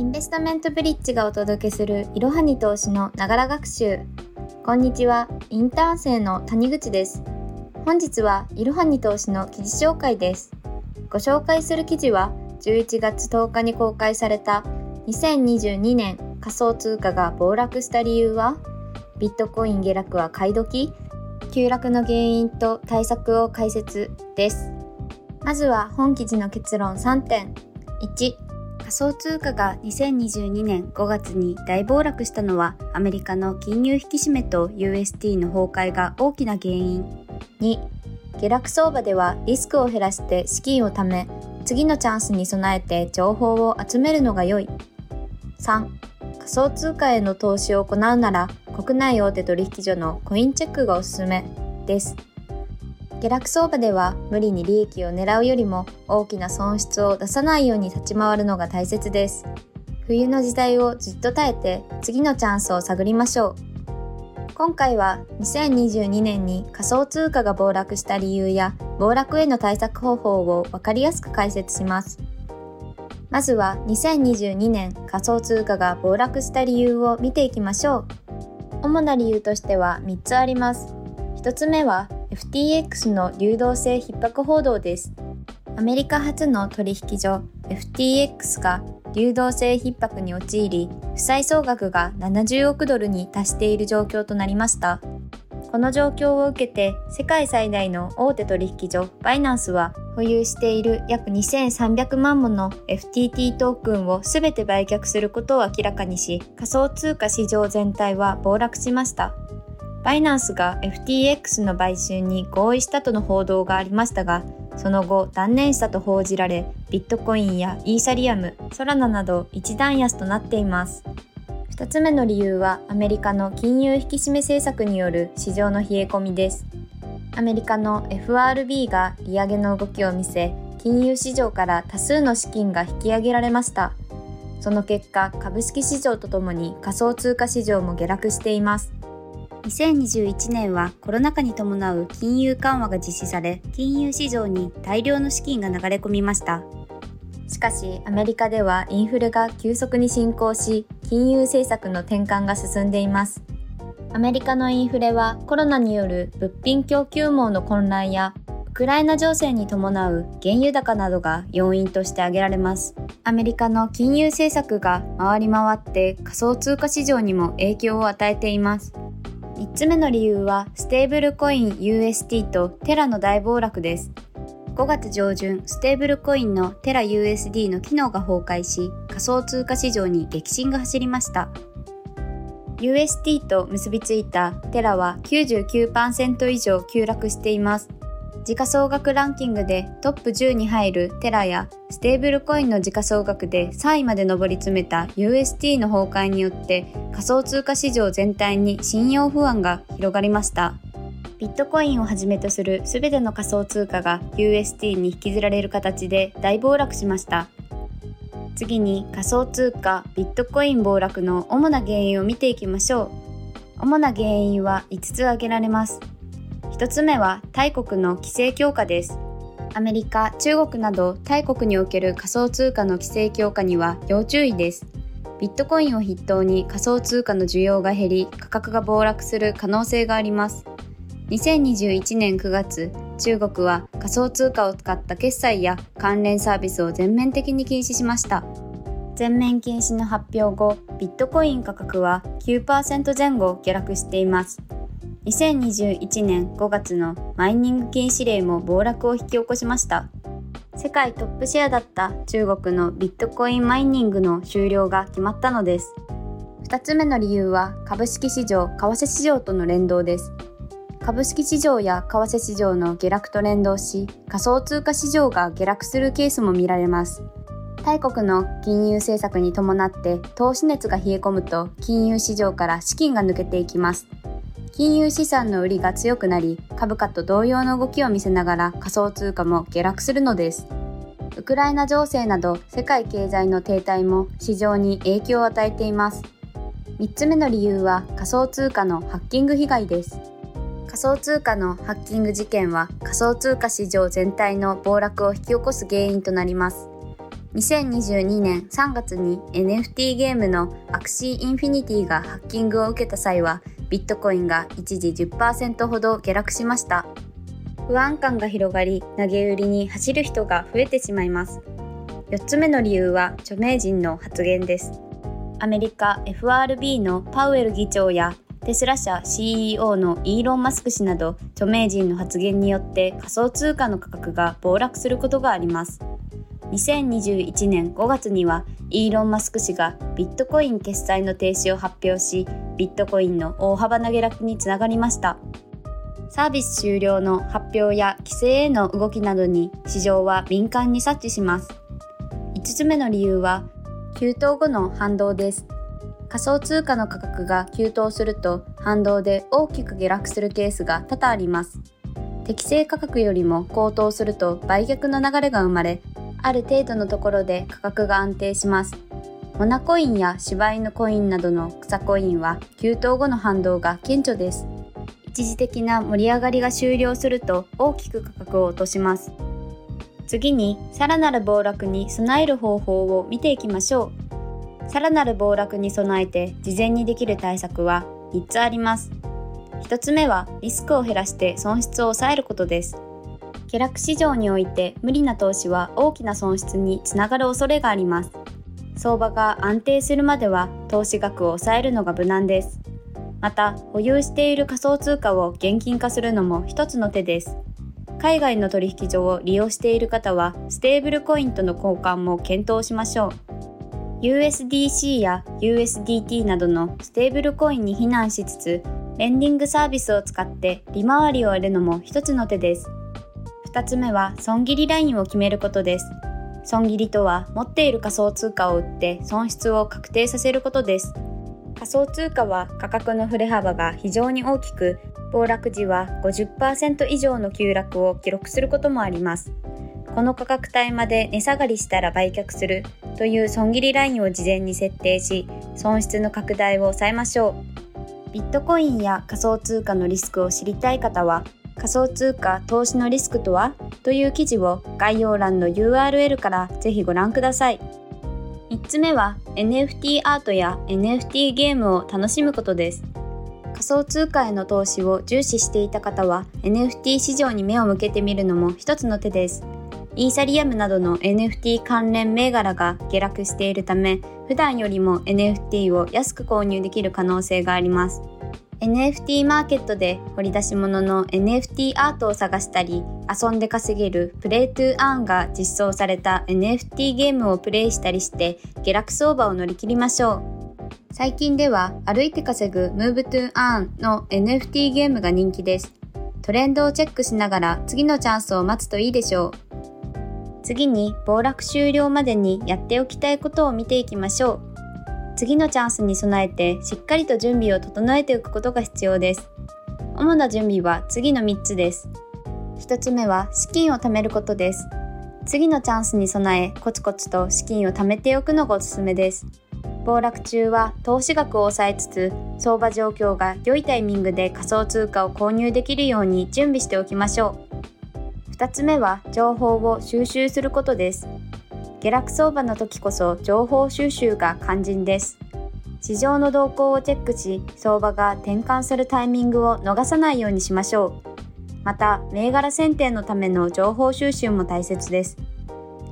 インベストメントブリッジがお届けするいろはに投資のながら学習。こんにちはインターン生の谷口です。本日はいろはに投資の記事紹介です。ご紹介する記事は11月10日に公開された2022年仮想通貨が暴落した理由は？ビットコイン下落は買い時？急落の原因と対策を解説です。まずは本記事の結論3点。1仮想通貨が2022年5月に大暴落したのはアメリカの金融引き締めと UST の崩壊が大きな原因。2下落相場ではリスクを減らして資金を貯め次のチャンスに備えて情報を集めるのが良い。3仮想通貨への投資を行うなら国内大手取引所のコインチェックがおすすめです。下落相場では無理に利益を狙うよりも大きな損失を出さないように立ち回るのが大切です。冬の時代をじっと耐えて次のチャンスを探りましょう。今回は2022年に仮想通貨が暴落した理由や暴落への対策方法をわかりやすく解説します。まずは2022年仮想通貨が暴落した理由を見ていきましょう。主な理由としては3つあります。1つ目は FTX の流動性逼迫報道です。アメリカ初の取引所 FTX が流動性逼迫に陥り、負債総額が70億ドルに達している状況となりました。この状況を受けて、世界最大の大手取引所バイナンスは保有している約2300万もの FTT トークンを全て売却することを明らかにし、仮想通貨市場全体は暴落しました。バイナンスが FTX の買収に合意したとの報道がありましたが、その後断念したと報じられ、ビットコインやイーサリアム、ソラナなど一段安となっています。2つ目の理由はアメリカの金融引き締め政策による市場の冷え込みです。アメリカの FRB が利上げの動きを見せ、金融市場から多数の資金が引き上げられました。その結果、株式市場とともに仮想通貨市場も下落しています。2021年はコロナ禍に伴う金融緩和が実施され、金融市場に大量の資金が流れ込みました。しかし、アメリカではインフレが急速に進行し、金融政策の転換が進んでいます。アメリカのインフレはコロナによる物品供給網の混乱やウクライナ情勢に伴う原油高などが要因として挙げられます。アメリカの金融政策が回り回って仮想通貨市場にも影響を与えています。3つ目の理由はステーブルコイン UST とテラの大暴落です。5月上旬、ステーブルコインのテラ USD の機能が崩壊し、仮想通貨市場に激震が走りました。UST と結びついたテラは99%以上急落しています。時価総額ランキングでトップ10に入るテラやステーブルコインの時価総額で3位まで上り詰めた UST の崩壊によって仮想通貨市場全体に信用不安が広がりました。ビットコインをはじめとする全ての仮想通貨が UST に引きずられる形で大暴落しました。次に仮想通貨ビットコイン暴落の主な原因を見ていきましょう。主な原因は5つ挙げられます。1つ目は大国の規制強化です。アメリカ、中国など大国における仮想通貨の規制強化には要注意です。ビットコインを筆頭に仮想通貨の需要が減り、価格が暴落する可能性があります。2021年9月、中国は仮想通貨を使った決済や関連サービスを全面的に禁止しました。全面禁止の発表後、ビットコイン価格は9%前後下落しています。2021年5月のマイニング禁止令も暴落を引き起こしました。世界トップシェアだった中国のビットコインマイニングの終了が決まったのです。2つ目の理由は株式市場、為替市場との連動です。株式市場や為替市場の下落と連動し、仮想通貨市場が下落するケースも見られます。大国の金融政策に伴って投資熱が冷え込むと金融市場から資金が抜けていきます。金融資産の売りが強くなり、株価と同様の動きを見せながら仮想通貨も下落するのです。ウクライナ情勢など世界経済の停滞も市場に影響を与えています。3つ目の理由は仮想通貨のハッキング被害です。仮想通貨のハッキング事件は仮想通貨市場全体の暴落を引き起こす原因となります。2022年3月に NFT ゲームのアクシーインフィニティがハッキングを受けた際はビットコインが一時10%ほど下落しました。不安感が広がり投げ売りに走る人が増えてしまいます。4つ目の理由は著名人の発言です。アメリカ FRB のパウエル議長やテスラ社 CEO のイーロン・マスク氏など著名人の発言によって仮想通貨の価格が暴落することがあります。2021年5月にはイーロン・マスク氏がビットコイン決済の停止を発表しビットコインの大幅な下落につながりました。サービス終了の発表や規制への動きなどに市場は敏感に察知します。5つ目の理由は急騰後の反動です。仮想通貨の価格が急騰すると反動で大きく下落するケースが多々あります。適正価格よりも高騰すると売却の流れが生まれある程度のところで価格が安定します。モナコインや柴犬コインなどの草コインは急騰後の反動が顕著です。一時的な盛り上がりが終了すると大きく価格を落とします。次にさらなる暴落に備える方法を見ていきましょう。さらなる暴落に備えて事前にできる対策は3つあります。1つ目はリスクを減らして損失を抑えることです。下落市場において無理な投資は大きな損失につながる恐れがあります。相場が安定するまでは投資額を抑えるのが無難です。また保有している仮想通貨を現金化するのも一つの手です。海外の取引所を利用している方はステーブルコインとの交換も検討しましょう。USDC や USDT などのステーブルコインに避難しつつレンディングサービスを使って利回りを得るのも一つの手です。2つ目は損切りラインを決めることです。損切りとは持っている仮想通貨を売って損失を確定させることです。仮想通貨は価格の振れ幅が非常に大きく暴落時は50%以上の急落を記録することもあります。この価格帯まで値下がりしたら売却するという損切りラインを事前に設定し損失の拡大を抑えましょう。ビットコインや仮想通貨のリスクを知りたい方は仮想通貨投資のリスクとはという記事を概要欄の URL からぜひご覧ください。3つ目は NFT アートや NFT ゲームを楽しむことです。仮想通貨への投資を重視していた方は NFT 市場に目を向けてみるのも一つの手です。イーサリアムなどの NFT 関連銘柄が下落しているため、普段よりも NFT を安く購入できる可能性があります。NFT マーケットで掘り出し物の NFT アートを探したり遊んで稼げるプレイトゥーアーンが実装された NFT ゲームをプレイしたりして下落相場を乗り切りましょう。最近では歩いて稼ぐ Move to Earn の NFT ゲームが人気です。トレンドをチェックしながら次のチャンスを待つといいでしょう。次に暴落終了までにやっておきたいことを見ていきましょう。次のチャンスに備えてしっかりと準備を整えておくことが必要です。主な準備は次の3つです。1つ目は資金を貯めることです。次のチャンスに備えコツコツと資金を貯めておくのがおすすめです。暴落中は投資額を抑えつつ相場状況が良いタイミングで仮想通貨を購入できるように準備しておきましょう。2つ目は情報を収集することです。下落相場の時こそ情報収集が肝心です。市場の動向をチェックし、相場が転換するタイミングを逃さないようにしましょう。また、銘柄選定のための情報収集も大切です。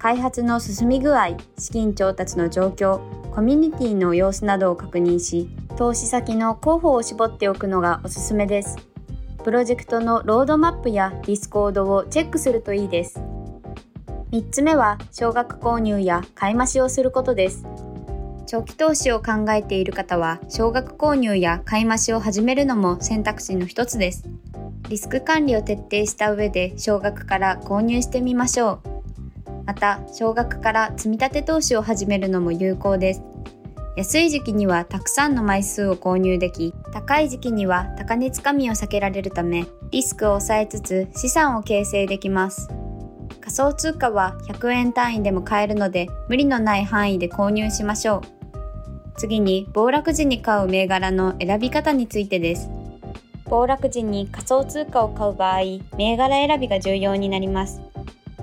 開発の進み具合、資金調達の状況、コミュニティの様子などを確認し、投資先の候補を絞っておくのがおすすめです。プロジェクトのロードマップやディスコードをチェックするといいです。3つ目は少額購入や買い増しをすることです。長期投資を考えている方は少額購入や買い増しを始めるのも選択肢の一つです。リスク管理を徹底した上で少額から購入してみましょう。また、少額から積立投資を始めるのも有効です。安い時期にはたくさんの枚数を購入でき、高い時期には高値つかみを避けられるため、リスクを抑えつつ資産を形成できます。仮想通貨は100円単位でも買えるので無理のない範囲で購入しましょう。次に暴落時に買う銘柄の選び方についてです。暴落時に仮想通貨を買う場合、銘柄選びが重要になります。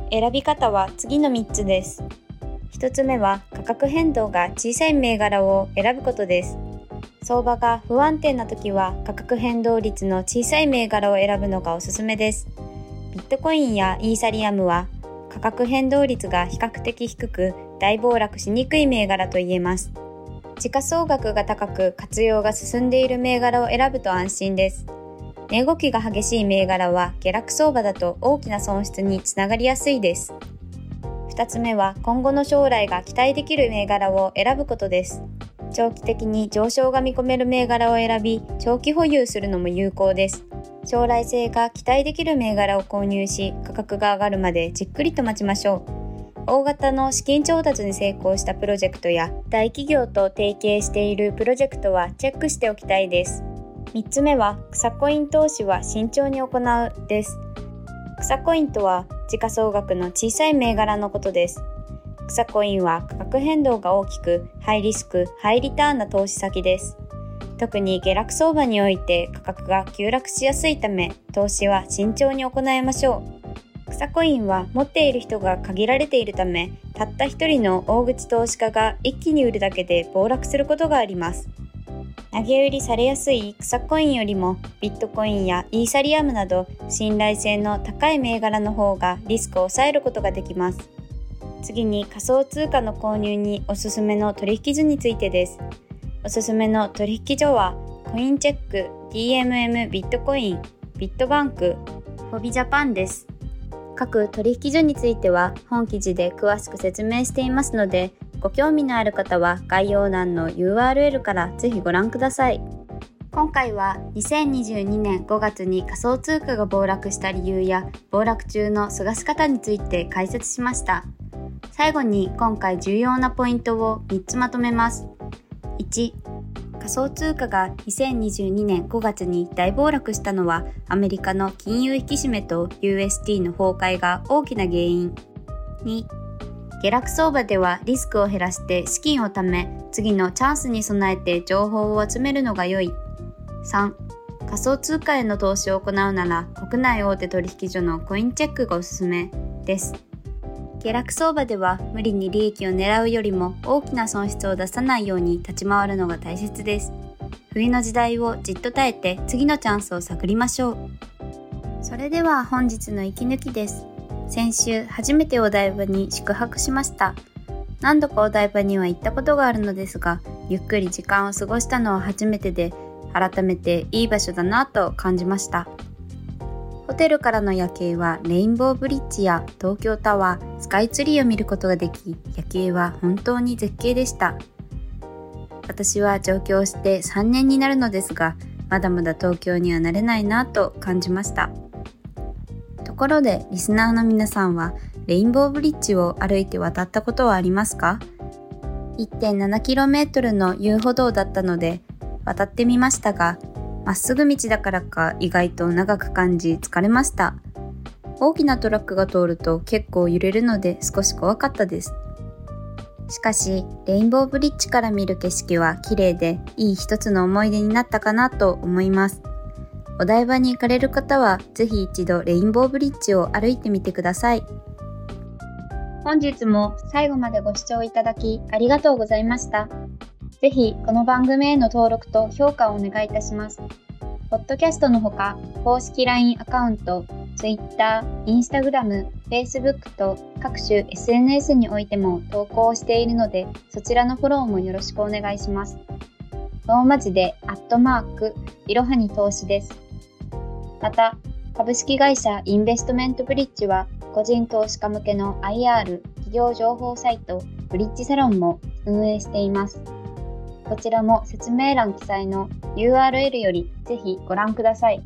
選び方は次の3つです。1つ目は価格変動が小さい銘柄を選ぶことです。相場が不安定な時は価格変動率の小さい銘柄を選ぶのがおすすめです。ビットコインやイーサリアムは価格変動率が比較的低く大暴落しにくい銘柄と言えます。時価総額が高く活用が進んでいる銘柄を選ぶと安心です。値動きが激しい銘柄は下落相場だと大きな損失につながりやすいです。2つ目は今後の将来が期待できる銘柄を選ぶことです。長期的に上昇が見込める銘柄を選び、長期保有するのも有効です。将来性が期待できる銘柄を購入し、価格が上がるまでじっくりと待ちましょう。大型の資金調達に成功したプロジェクトや大企業と提携しているプロジェクトはチェックしておきたいです。3つ目は草コイン投資は慎重に行うです。草コインとは時価総額の小さい銘柄のことです。草コインは価格変動が大きく、ハイリスク、ハイリターンな投資先です。特に下落相場において価格が急落しやすいため、投資は慎重に行いましょう。草コインは持っている人が限られているため、たった一人の大口投資家が一気に売るだけで暴落することがあります。投げ売りされやすい草コインよりもビットコインやイーサリアムなど信頼性の高い銘柄の方がリスクを抑えることができます。次に仮想通貨の購入におすすめの取引所についてです。おすすめの取引所はコインチェック、DMM ビットコイン、ビットバンク、ホビジャパンです。各取引所については本記事で詳しく説明していますので、ご興味のある方は概要欄の URL からぜひご覧ください。今回は2022年5月に仮想通貨が暴落した理由や暴落中の過ごし方について解説しました。最後に今回重要なポイントを3つまとめます。1仮想通貨が2022年5月に大暴落したのはアメリカの金融引き締めと UST の崩壊が大きな原因。2下落相場ではリスクを減らして資金を貯め次のチャンスに備えて情報を集めるのが良い。3仮想通貨への投資を行うなら国内大手取引所のコインチェックがおすすめです。下落相場では無理に利益を狙うよりも大きな損失を出さないように立ち回るのが大切です。冬の時代をじっと耐えて次のチャンスを探りましょう。それでは本日の息抜きです。先週初めてお台場に宿泊しました。何度かお台場には行ったことがあるのですが、ゆっくり時間を過ごしたのは初めてで、改めていい場所だなと感じました。ホテルからの夜景はレインボーブリッジや東京タワー、スカイツリーを見ることができ、夜景は本当に絶景でした。私は上京して3年になるのですが、まだまだ東京にはなれないなと感じました。ところで、リスナーの皆さんは、レインボーブリッジを歩いて渡ったことはありますか ?1.7km の遊歩道だったので、渡ってみましたが、まっすぐ道だからか意外と長く感じ疲れました。大きなトラックが通ると結構揺れるので少し怖かったです。しかし、レインボーブリッジから見る景色は綺麗でいい一つの思い出になったかなと思います。お台場に行かれる方はぜひ一度レインボーブリッジを歩いてみてください。本日も最後までご視聴いただきありがとうございました。ぜひこの番組への登録と評価をお願いいたします。ポッドキャストのほか、公式 LINE アカウント、Twitter、Instagram、Facebook と各種 SNS においても投稿しているので、そちらのフォローもよろしくお願いします。ローマ字で、アットマーク、いろはに投資です。また、株式会社インベストメントブリッジは、個人投資家向けの IR、企業情報サイト、ブリッジサロンも運営しています。こちらも説明欄記載の URL よりぜひご覧ください。